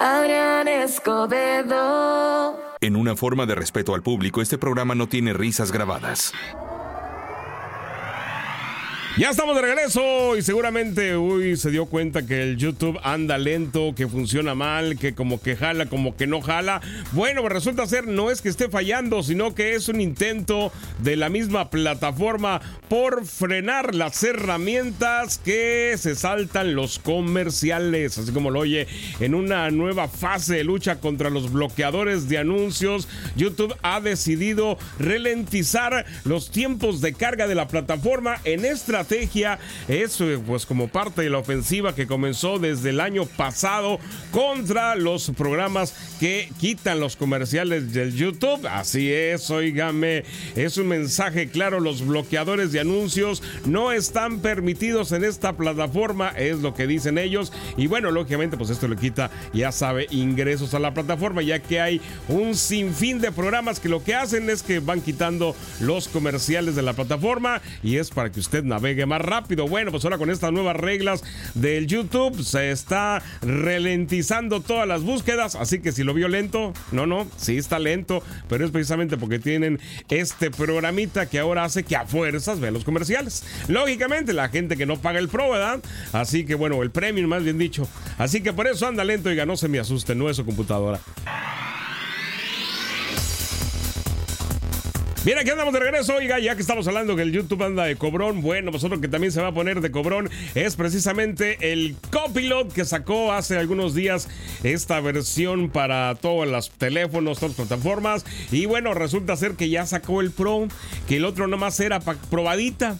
Adrián Escobedo. En una forma de respeto al público, este programa no tiene risas grabadas. Ya estamos de regreso y seguramente uy se dio cuenta que el YouTube anda lento, que funciona mal, que como que jala, como que no jala. Bueno, pues resulta ser no es que esté fallando, sino que es un intento de la misma plataforma por frenar las herramientas que se saltan los comerciales, así como lo oye, en una nueva fase de lucha contra los bloqueadores de anuncios, YouTube ha decidido ralentizar los tiempos de carga de la plataforma en esta estrategia es pues como parte de la ofensiva que comenzó desde el año pasado contra los programas que quitan los comerciales del YouTube. Así es, oígame, es un mensaje claro, los bloqueadores de anuncios no están permitidos en esta plataforma, es lo que dicen ellos. Y bueno, lógicamente pues esto le quita, ya sabe, ingresos a la plataforma, ya que hay un sinfín de programas que lo que hacen es que van quitando los comerciales de la plataforma y es para que usted navegue más rápido. Bueno, pues ahora con estas nuevas reglas del YouTube se está ralentizando todas las búsquedas, así que si lo vio lento, no, no, sí está lento, pero es precisamente porque tienen este programita que ahora hace que a fuerzas vean los comerciales. Lógicamente, la gente que no paga el Pro, ¿verdad? Así que bueno, el premium más bien dicho. Así que por eso anda lento y no se me asuste, no es su computadora. Bien, aquí andamos de regreso, oiga, ya que estamos hablando que el YouTube anda de cobrón, bueno, pues otro que también se va a poner de cobrón es precisamente el Copilot que sacó hace algunos días esta versión para todos los teléfonos, todas las plataformas, y bueno, resulta ser que ya sacó el Pro, que el otro nomás era probadita.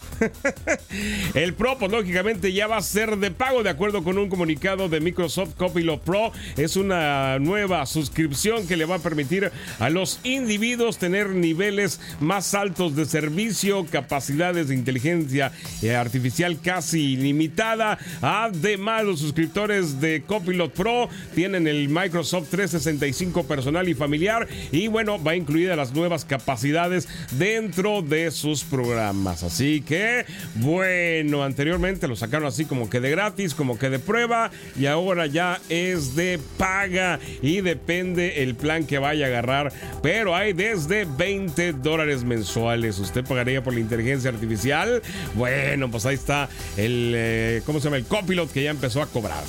el Pro, pues lógicamente ya va a ser de pago, de acuerdo con un comunicado de Microsoft Copilot Pro, es una nueva suscripción que le va a permitir a los individuos tener niveles más altos de servicio, capacidades de inteligencia eh, artificial casi ilimitada. Además, los suscriptores de Copilot Pro tienen el Microsoft 365 personal y familiar y bueno, va incluida las nuevas capacidades dentro de sus programas. Así que, bueno, anteriormente lo sacaron así como que de gratis, como que de prueba y ahora ya es de paga y depende el plan que vaya a agarrar, pero hay desde 20 dólares mensuales. ¿Usted pagaría por la inteligencia artificial? Bueno, pues ahí está el, eh, ¿cómo se llama? El copilot que ya empezó a cobrar.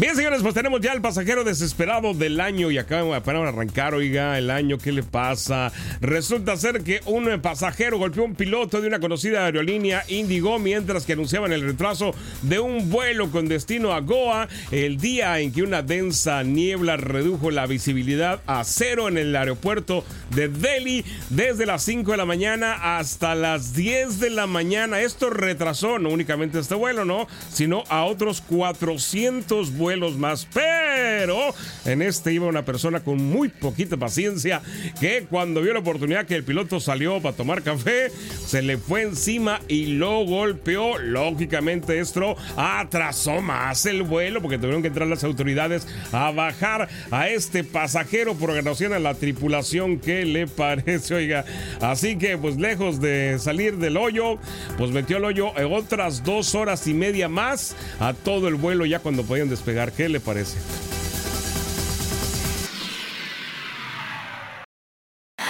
Bien, señores, pues tenemos ya el pasajero desesperado del año y acaban de arrancar, oiga, el año, ¿qué le pasa? Resulta ser que un pasajero golpeó un piloto de una conocida aerolínea Indigo mientras que anunciaban el retraso de un vuelo con destino a Goa el día en que una densa niebla redujo la visibilidad a cero en el aeropuerto de Delhi desde las 5 de la mañana hasta las 10 de la mañana. Esto retrasó no únicamente este vuelo, ¿no? Sino a otros 400 vuelos vuelos más. Pero en este iba una persona con muy poquita paciencia que cuando vio la oportunidad que el piloto salió para tomar café, se le fue encima y lo golpeó. Lógicamente esto atrasó más el vuelo porque tuvieron que entrar las autoridades a bajar a este pasajero por a la tripulación que le parece, oiga. Así que pues lejos de salir del hoyo, pues metió el hoyo otras dos horas y media más a todo el vuelo ya cuando podían despegar ¿Qué le parece?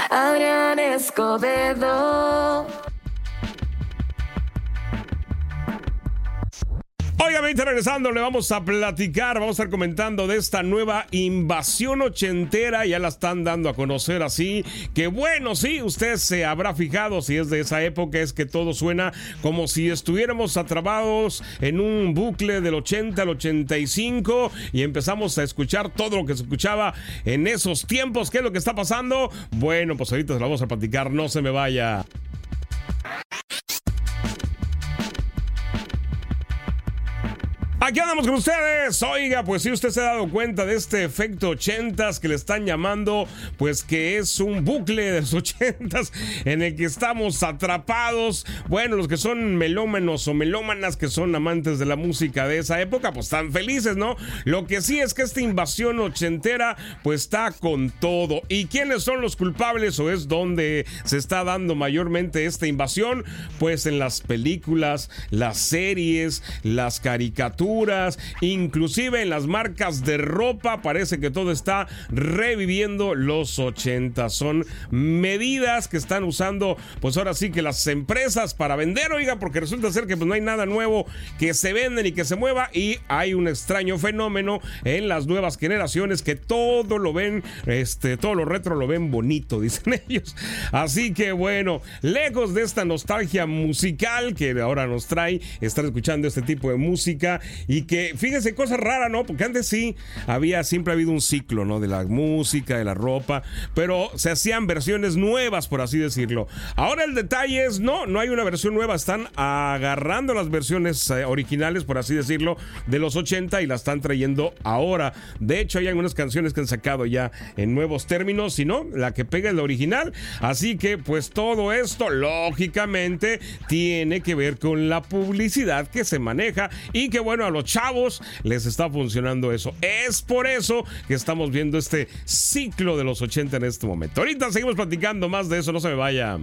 Adrián Escobedo. Regresando le vamos a platicar, vamos a estar comentando de esta nueva invasión ochentera, ya la están dando a conocer así, que bueno, sí, usted se habrá fijado si es de esa época, es que todo suena como si estuviéramos atrapados en un bucle del 80 al 85 y empezamos a escuchar todo lo que se escuchaba en esos tiempos, ¿qué es lo que está pasando? Bueno, pues ahorita se lo vamos a platicar, no se me vaya. Aquí andamos con ustedes. Oiga, pues si usted se ha dado cuenta de este efecto ochentas que le están llamando, pues que es un bucle de los ochentas en el que estamos atrapados. Bueno, los que son melómanos o melómanas que son amantes de la música de esa época, pues están felices, ¿no? Lo que sí es que esta invasión ochentera, pues está con todo. ¿Y quiénes son los culpables o es donde se está dando mayormente esta invasión? Pues en las películas, las series, las caricaturas inclusive en las marcas de ropa, parece que todo está reviviendo los 80. Son medidas que están usando, pues ahora sí que las empresas para vender, oiga, porque resulta ser que pues no hay nada nuevo que se venden y que se mueva y hay un extraño fenómeno en las nuevas generaciones que todo lo ven, este, todo lo retro lo ven bonito, dicen ellos. Así que bueno, lejos de esta nostalgia musical que ahora nos trae estar escuchando este tipo de música y que, fíjense, cosa rara, ¿no? Porque antes sí había, siempre ha habido un ciclo, ¿no? De la música, de la ropa, pero se hacían versiones nuevas, por así decirlo. Ahora el detalle es, no, no hay una versión nueva, están agarrando las versiones eh, originales, por así decirlo, de los 80 y las están trayendo ahora. De hecho, hay algunas canciones que han sacado ya en nuevos términos, si no, la que pega es la original. Así que, pues todo esto, lógicamente, tiene que ver con la publicidad que se maneja y que, bueno, los chavos les está funcionando eso. Es por eso que estamos viendo este ciclo de los 80 en este momento. Ahorita seguimos platicando más de eso, no se me vaya.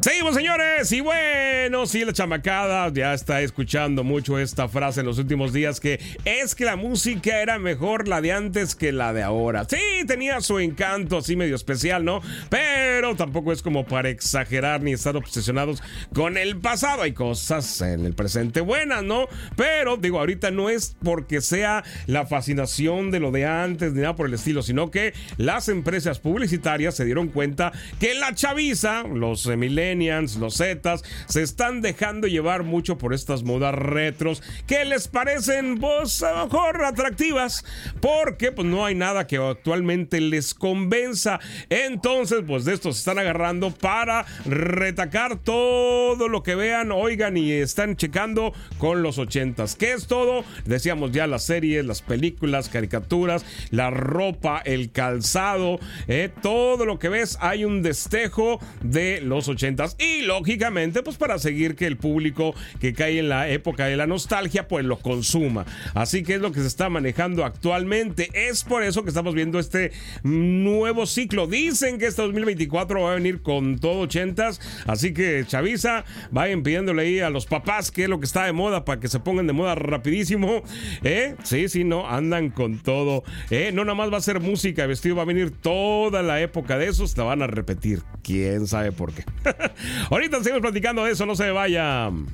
Seguimos, señores. Y bueno, sí, la chamacada ya está escuchando mucho esta frase en los últimos días que es que la música era mejor la de antes que la de ahora. Sí, tenía su encanto así medio especial, ¿no? Pero tampoco es como para exagerar ni estar obsesionados con el pasado. Hay cosas en el presente buenas, ¿no? Pero digo, ahorita no es porque sea la fascinación de lo de antes ni nada por el estilo, sino que las empresas publicitarias se dieron cuenta que la chaviza, los milenios, los Zetas, se están dejando llevar mucho por estas modas retros que les parecen, pues, a lo mejor atractivas, porque pues no hay nada que actualmente les convenza. Entonces, pues de esto se están agarrando para retacar todo lo que vean, oigan y están checando con los ochentas. ¿Qué es todo? Decíamos ya las series, las películas, caricaturas, la ropa, el calzado, eh, todo lo que ves, hay un destejo de los ochentas y lógicamente pues para seguir que el público que cae en la época de la nostalgia pues lo consuma. Así que es lo que se está manejando actualmente. Es por eso que estamos viendo este nuevo ciclo. Dicen que este 2024 va a venir con todo ochentas, así que Chavisa, vayan pidiéndole ahí a los papás qué es lo que está de moda para que se pongan de moda rapidísimo. ¿Eh? Sí, sí, no, andan con todo. ¿Eh? No nada más va a ser música, vestido va a venir toda la época de esos, la van a repetir. ¿Quién sabe por qué? Ahorita seguimos platicando de eso, no se vayan.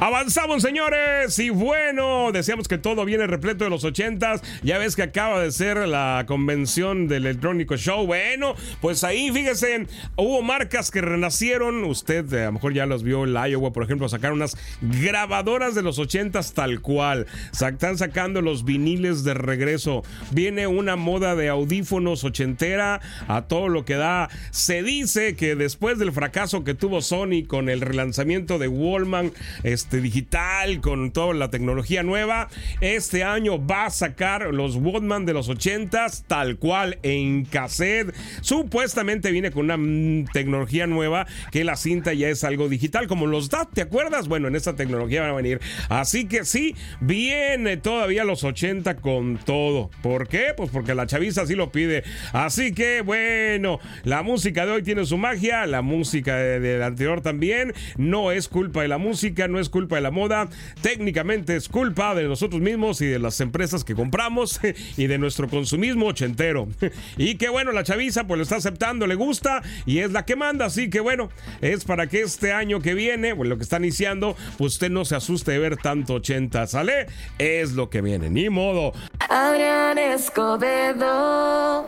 Avanzamos, señores. Y bueno, decíamos que todo viene repleto de los ochentas. Ya ves que acaba de ser la convención del electrónico show. Bueno, pues ahí, fíjese, hubo marcas que renacieron. Usted eh, a lo mejor ya los vio en Iowa, por ejemplo, sacaron unas grabadoras de los ochentas tal cual. Están sacando los viniles de regreso. Viene una moda de audífonos ochentera a todo lo que da. Se dice que después del fracaso que tuvo Sony con el relanzamiento de Wallman, este, este, digital, con toda la tecnología nueva. Este año va a sacar los Walkman de los 80s, tal cual en cassette. Supuestamente viene con una mm, tecnología nueva que la cinta ya es algo digital, como los DAT, ¿te acuerdas? Bueno, en esta tecnología van a venir. Así que sí, viene todavía los 80 con todo. ¿Por qué? Pues porque la chaviza así lo pide. Así que bueno, la música de hoy tiene su magia, la música del anterior también. No es culpa de la música, no es culpa culpa de la moda, técnicamente es culpa de nosotros mismos y de las empresas que compramos y de nuestro consumismo ochentero. Y que bueno, la chaviza pues lo está aceptando, le gusta y es la que manda, así que bueno, es para que este año que viene, pues lo que está iniciando, pues usted no se asuste de ver tanto 80, ¿sale? Es lo que viene, ni modo. Adrián Escobedo.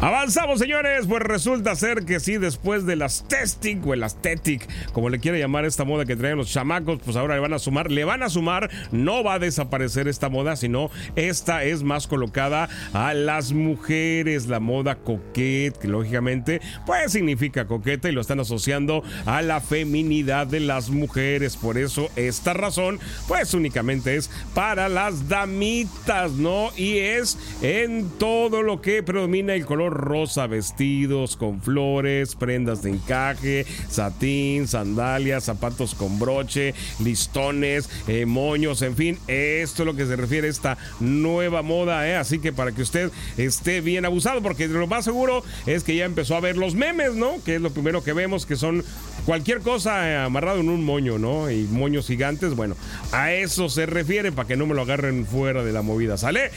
Avanzamos, señores. Pues resulta ser que sí, después de las testic o el aesthetic, como le quiere llamar esta moda que traen los chamacos, pues ahora le van a sumar, le van a sumar, no va a desaparecer esta moda, sino esta es más colocada a las mujeres, la moda coquette, que lógicamente pues significa coqueta y lo están asociando a la feminidad de las mujeres. Por eso esta razón, pues únicamente es para las damitas, ¿no? Y es en todo lo que predomina el color rosa, vestidos con flores, prendas de encaje, satín, sandalias, zapatos con broche, listones, eh, moños, en fin, esto es lo que se refiere a esta nueva moda, ¿eh? así que para que usted esté bien abusado, porque lo más seguro es que ya empezó a ver los memes, ¿no? Que es lo primero que vemos, que son cualquier cosa eh, amarrado en un moño, ¿no? Y moños gigantes, bueno, a eso se refiere para que no me lo agarren fuera de la movida, ¿sale?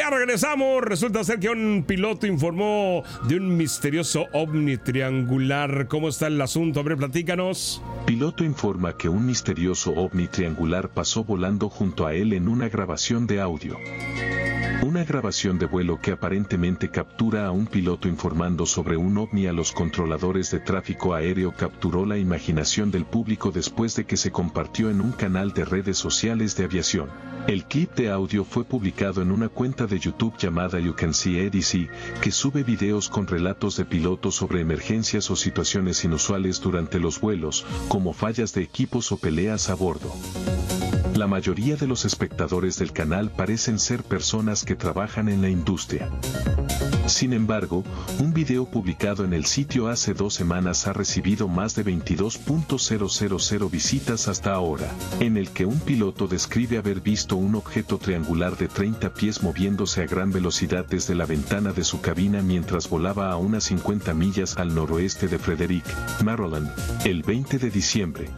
Ya regresamos. Resulta ser que un piloto informó de un misterioso ovni triangular. ¿Cómo está el asunto? A ver, platícanos. Piloto informa que un misterioso ovni triangular pasó volando junto a él en una grabación de audio. Una grabación de vuelo que aparentemente captura a un piloto informando sobre un ovni a los controladores de tráfico aéreo capturó la imaginación del público después de que se compartió en un canal de redes sociales de aviación. El clip de audio fue publicado en una cuenta de YouTube llamada You Can See EDC, que sube videos con relatos de pilotos sobre emergencias o situaciones inusuales durante los vuelos, como fallas de equipos o peleas a bordo. La mayoría de los espectadores del canal parecen ser personas que trabajan en la industria. Sin embargo, un video publicado en el sitio hace dos semanas ha recibido más de 22.000 visitas hasta ahora, en el que un piloto describe haber visto un objeto triangular de 30 pies moviéndose a gran velocidad desde la ventana de su cabina mientras volaba a unas 50 millas al noroeste de Frederick, Maryland, el 20 de diciembre.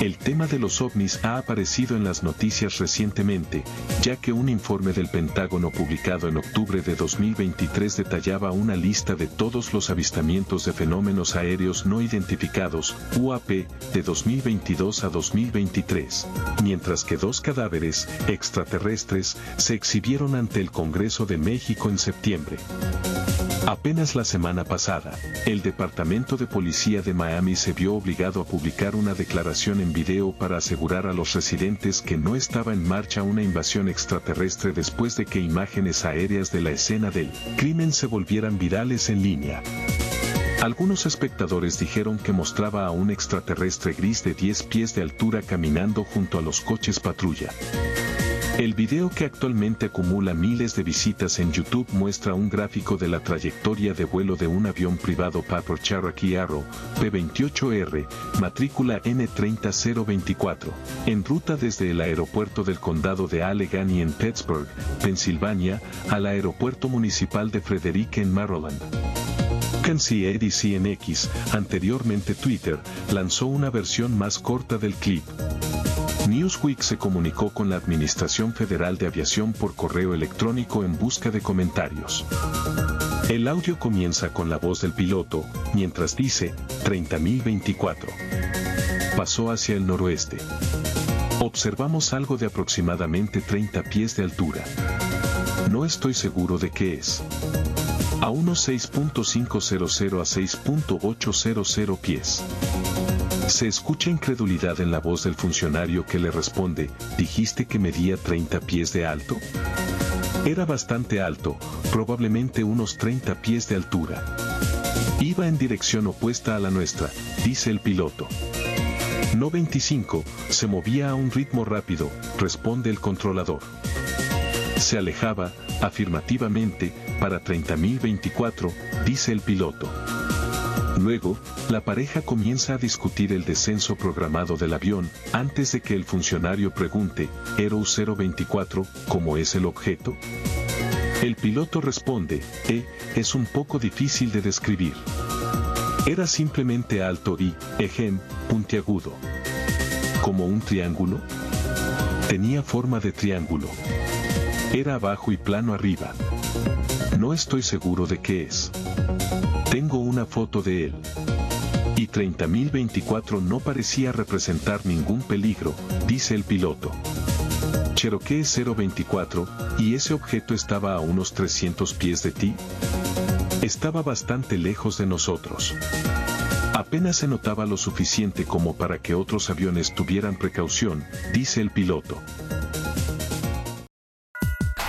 El tema de los ovnis ha aparecido en las noticias recientemente, ya que un informe del Pentágono publicado en octubre de 2023 detallaba una lista de todos los avistamientos de fenómenos aéreos no identificados, UAP, de 2022 a 2023, mientras que dos cadáveres extraterrestres se exhibieron ante el Congreso de México en septiembre. Apenas la semana pasada, el Departamento de Policía de Miami se vio obligado a publicar una declaración en video para asegurar a los residentes que no estaba en marcha una invasión extraterrestre después de que imágenes aéreas de la escena del crimen se volvieran virales en línea. Algunos espectadores dijeron que mostraba a un extraterrestre gris de 10 pies de altura caminando junto a los coches patrulla. El video que actualmente acumula miles de visitas en YouTube muestra un gráfico de la trayectoria de vuelo de un avión privado Papa Cherokee Arrow P-28R, matrícula N30024, en ruta desde el aeropuerto del condado de Allegheny en Pittsburgh, Pensilvania, al aeropuerto municipal de Frederick en Maryland. Kenzie en X, anteriormente Twitter, lanzó una versión más corta del clip. Newsweek se comunicó con la Administración Federal de Aviación por correo electrónico en busca de comentarios. El audio comienza con la voz del piloto, mientras dice, 30.024. Pasó hacia el noroeste. Observamos algo de aproximadamente 30 pies de altura. No estoy seguro de qué es. A unos 6.500 a 6.800 pies. Se escucha incredulidad en la voz del funcionario que le responde, ¿dijiste que medía 30 pies de alto? Era bastante alto, probablemente unos 30 pies de altura. Iba en dirección opuesta a la nuestra, dice el piloto. No 25, se movía a un ritmo rápido, responde el controlador. Se alejaba, afirmativamente, para 30.024, dice el piloto. Luego, la pareja comienza a discutir el descenso programado del avión, antes de que el funcionario pregunte, Aero 024, ¿cómo es el objeto? El piloto responde, E, es un poco difícil de describir. Era simplemente alto y, ejem, puntiagudo. ¿Como un triángulo? Tenía forma de triángulo. Era abajo y plano arriba. No estoy seguro de qué es. Tengo una foto de él. Y 30.024 no parecía representar ningún peligro, dice el piloto. Cherokee 024, ¿y ese objeto estaba a unos 300 pies de ti? Estaba bastante lejos de nosotros. Apenas se notaba lo suficiente como para que otros aviones tuvieran precaución, dice el piloto.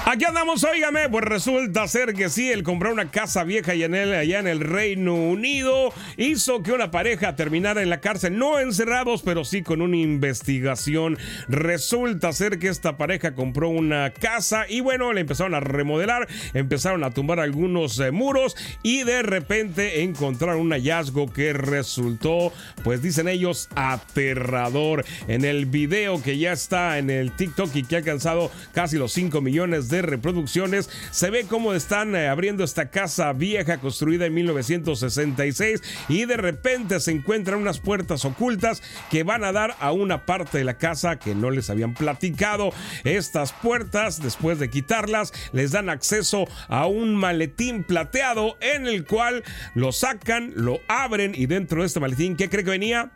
Aquí andamos, óigame, pues resulta ser que sí, el comprar una casa vieja allá en, el, allá en el Reino Unido hizo que una pareja terminara en la cárcel, no encerrados, pero sí con una investigación. Resulta ser que esta pareja compró una casa y bueno, le empezaron a remodelar, empezaron a tumbar algunos eh, muros y de repente encontraron un hallazgo que resultó, pues dicen ellos, aterrador. En el video que ya está en el TikTok y que ha alcanzado casi los 5 millones de reproducciones, se ve cómo están eh, abriendo esta casa vieja construida en 1966 y de repente se encuentran unas puertas ocultas que van a dar a una parte de la casa que no les habían platicado. Estas puertas, después de quitarlas, les dan acceso a un maletín plateado en el cual lo sacan, lo abren y dentro de este maletín, ¿qué cree que venía?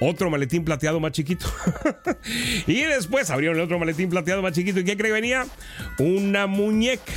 Otro maletín plateado más chiquito. y después abrieron el otro maletín plateado más chiquito. ¿Y qué cree que venía? Una muñeca.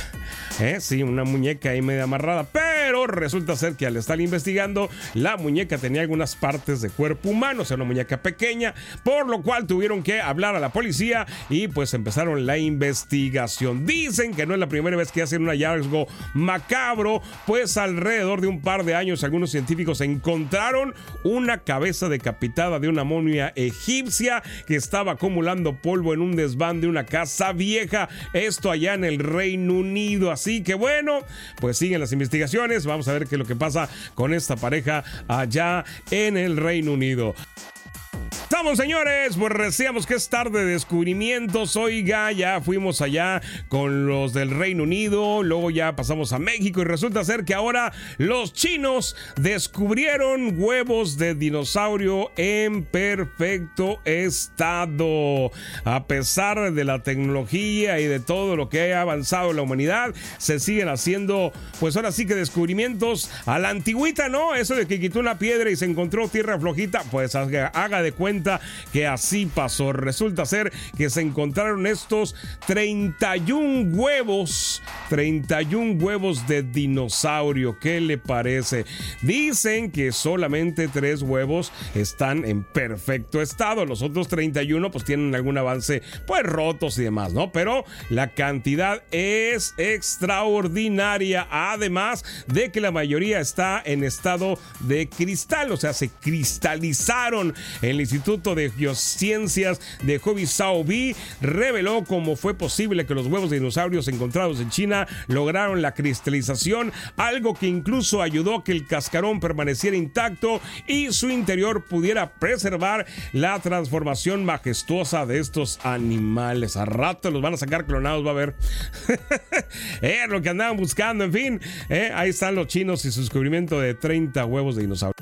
¿Eh? Sí, una muñeca ahí medio amarrada. Pero resulta ser que al estar investigando, la muñeca tenía algunas partes de cuerpo humano, o sea, una muñeca pequeña, por lo cual tuvieron que hablar a la policía y pues empezaron la investigación. Dicen que no es la primera vez que hacen un hallazgo macabro, pues alrededor de un par de años algunos científicos encontraron una cabeza decapitada de una momia egipcia que estaba acumulando polvo en un desván de una casa vieja, esto allá en el Reino Unido. Así que bueno, pues siguen las investigaciones. Vamos a ver qué es lo que pasa con esta pareja allá en el Reino Unido. Estamos, señores, pues decíamos que es tarde de descubrimientos. Oiga, ya fuimos allá con los del Reino Unido, luego ya pasamos a México y resulta ser que ahora los chinos descubrieron huevos de dinosaurio en perfecto estado. A pesar de la tecnología y de todo lo que ha avanzado la humanidad, se siguen haciendo, pues ahora sí que descubrimientos a la antigüita, ¿no? Eso de que quitó una piedra y se encontró tierra flojita, pues haga de cuenta que así pasó. Resulta ser que se encontraron estos 31 huevos, 31 huevos de dinosaurio. ¿Qué le parece? Dicen que solamente tres huevos están en perfecto estado. Los otros 31 pues tienen algún avance pues rotos y demás, ¿no? Pero la cantidad es extraordinaria. Además de que la mayoría está en estado de cristal, o sea, se cristalizaron. El Instituto de Geociencias de Hobi reveló cómo fue posible que los huevos de dinosaurios encontrados en China lograron la cristalización, algo que incluso ayudó a que el cascarón permaneciera intacto y su interior pudiera preservar la transformación majestuosa de estos animales. A rato los van a sacar clonados, va a ver. es lo que andaban buscando, en fin. Eh, ahí están los chinos y su descubrimiento de 30 huevos de dinosaurios.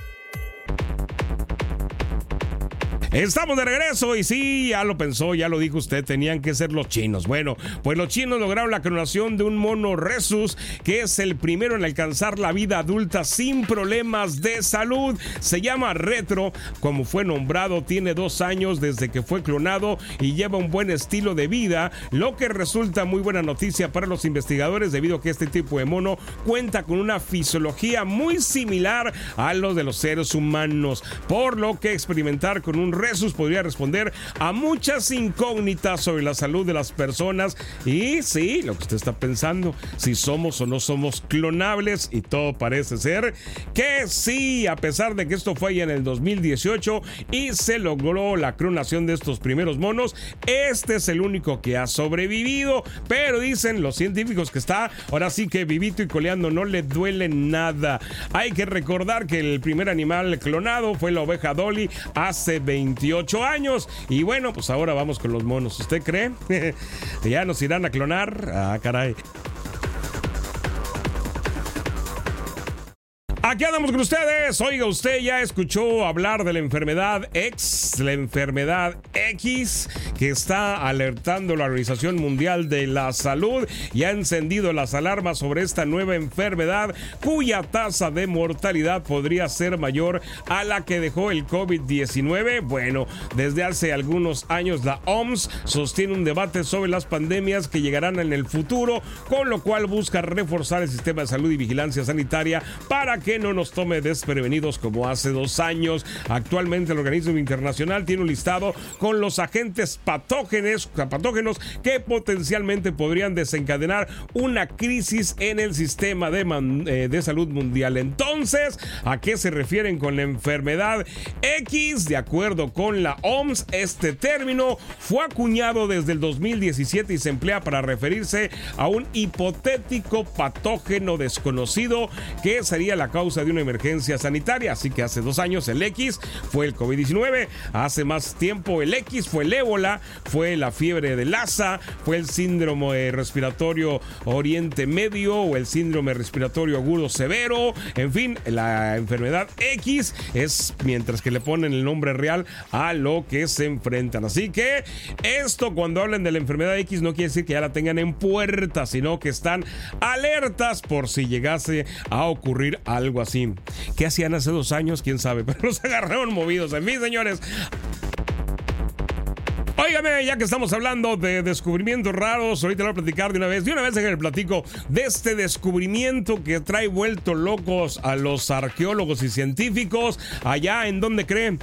Estamos de regreso y sí, ya lo pensó, ya lo dijo usted, tenían que ser los chinos. Bueno, pues los chinos lograron la clonación de un mono Resus, que es el primero en alcanzar la vida adulta sin problemas de salud. Se llama Retro, como fue nombrado, tiene dos años desde que fue clonado y lleva un buen estilo de vida, lo que resulta muy buena noticia para los investigadores debido a que este tipo de mono cuenta con una fisiología muy similar a lo de los seres humanos, por lo que experimentar con un Resus podría responder a muchas incógnitas sobre la salud de las personas y sí, lo que usted está pensando, si somos o no somos clonables y todo parece ser que sí, a pesar de que esto fue ya en el 2018 y se logró la clonación de estos primeros monos, este es el único que ha sobrevivido, pero dicen los científicos que está ahora sí que vivito y coleando no le duele nada. Hay que recordar que el primer animal clonado fue la oveja Dolly hace 20 28 años. Y bueno, pues ahora vamos con los monos. ¿Usted cree? ¿Ya nos irán a clonar? Ah, caray. Aquí andamos con ustedes. Oiga, usted ya escuchó hablar de la enfermedad X, la enfermedad X, que está alertando la Organización Mundial de la Salud y ha encendido las alarmas sobre esta nueva enfermedad cuya tasa de mortalidad podría ser mayor a la que dejó el COVID-19. Bueno, desde hace algunos años la OMS sostiene un debate sobre las pandemias que llegarán en el futuro, con lo cual busca reforzar el sistema de salud y vigilancia sanitaria para que no nos tome desprevenidos como hace dos años. Actualmente el organismo internacional tiene un listado con los agentes patógenos, patógenos que potencialmente podrían desencadenar una crisis en el sistema de, eh, de salud mundial. Entonces, ¿a qué se refieren con la enfermedad X? De acuerdo con la OMS, este término fue acuñado desde el 2017 y se emplea para referirse a un hipotético patógeno desconocido que sería la causa de una emergencia sanitaria. Así que hace dos años el X fue el COVID-19, hace más tiempo el X fue el ébola, fue la fiebre de Lassa, fue el síndrome respiratorio Oriente Medio o el síndrome respiratorio agudo severo, en fin, la enfermedad X es mientras que le ponen el nombre real a lo que se enfrentan. Así que esto cuando hablen de la enfermedad X no quiere decir que ya la tengan en puerta, sino que están alertas por si llegase a ocurrir algo así. ¿Qué hacían hace dos años? ¿Quién sabe? Pero los agarraron movidos. En fin, señores. Óigame, ya que estamos hablando de descubrimientos raros, ahorita lo voy a platicar de una vez. De una vez en el platico de este descubrimiento que trae vuelto locos a los arqueólogos y científicos. Allá en donde creen?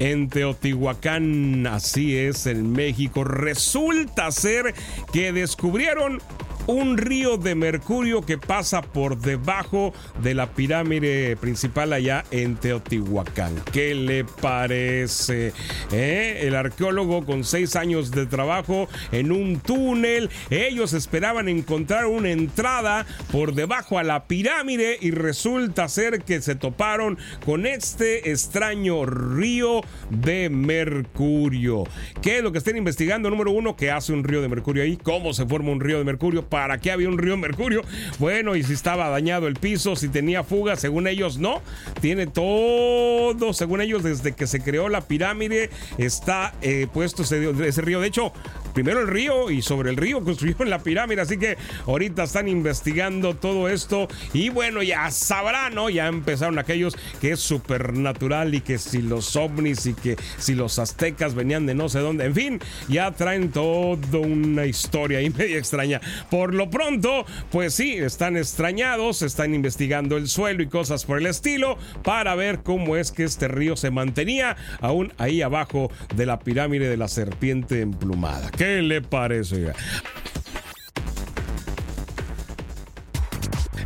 En Teotihuacán, así es, en México. Resulta ser que descubrieron un río de mercurio que pasa por debajo de la pirámide principal allá en Teotihuacán. ¿Qué le parece? ¿Eh? El arqueólogo con seis años de trabajo en un túnel, ellos esperaban encontrar una entrada por debajo a la pirámide y resulta ser que se toparon con este extraño río de mercurio. ¿Qué es lo que estén investigando? Número uno, ¿qué hace un río de mercurio ahí? ¿Cómo se forma un río de mercurio? ¿Para qué había un río Mercurio? Bueno, y si estaba dañado el piso, si tenía fuga, según ellos no. Tiene todo, según ellos, desde que se creó la pirámide, está eh, puesto ese, ese río. De hecho, primero el río y sobre el río construyeron la pirámide. Así que ahorita están investigando todo esto. Y bueno, ya sabrán, ¿no? Ya empezaron aquellos que es supernatural y que si los ovnis y que si los aztecas venían de no sé dónde. En fin, ya traen toda una historia ahí media extraña. Por lo pronto, pues sí, están extrañados, están investigando el suelo y cosas por el estilo para ver cómo es que este río se mantenía aún ahí abajo de la pirámide de la serpiente emplumada. ¿Qué le parece?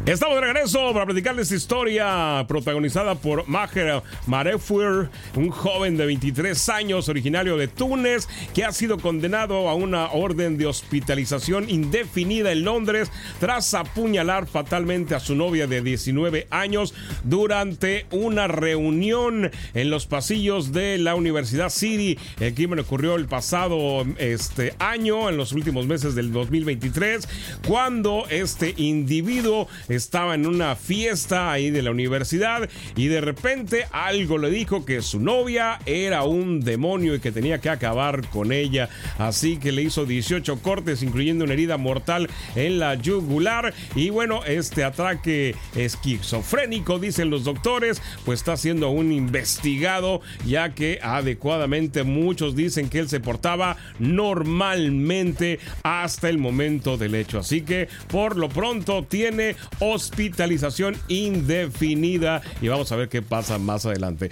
Estamos de regreso para platicarles historia protagonizada por Maher Marefur, un joven de 23 años originario de Túnez que ha sido condenado a una orden de hospitalización indefinida en Londres tras apuñalar fatalmente a su novia de 19 años durante una reunión en los pasillos de la Universidad City. El crimen ocurrió el pasado este año, en los últimos meses del 2023, cuando este individuo estaba en una fiesta ahí de la universidad y de repente algo le dijo que su novia era un demonio y que tenía que acabar con ella. Así que le hizo 18 cortes, incluyendo una herida mortal en la yugular. Y bueno, este ataque esquizofrénico, dicen los doctores, pues está siendo aún investigado, ya que adecuadamente muchos dicen que él se portaba normalmente hasta el momento del hecho. Así que por lo pronto tiene hospitalización indefinida y vamos a ver qué pasa más adelante.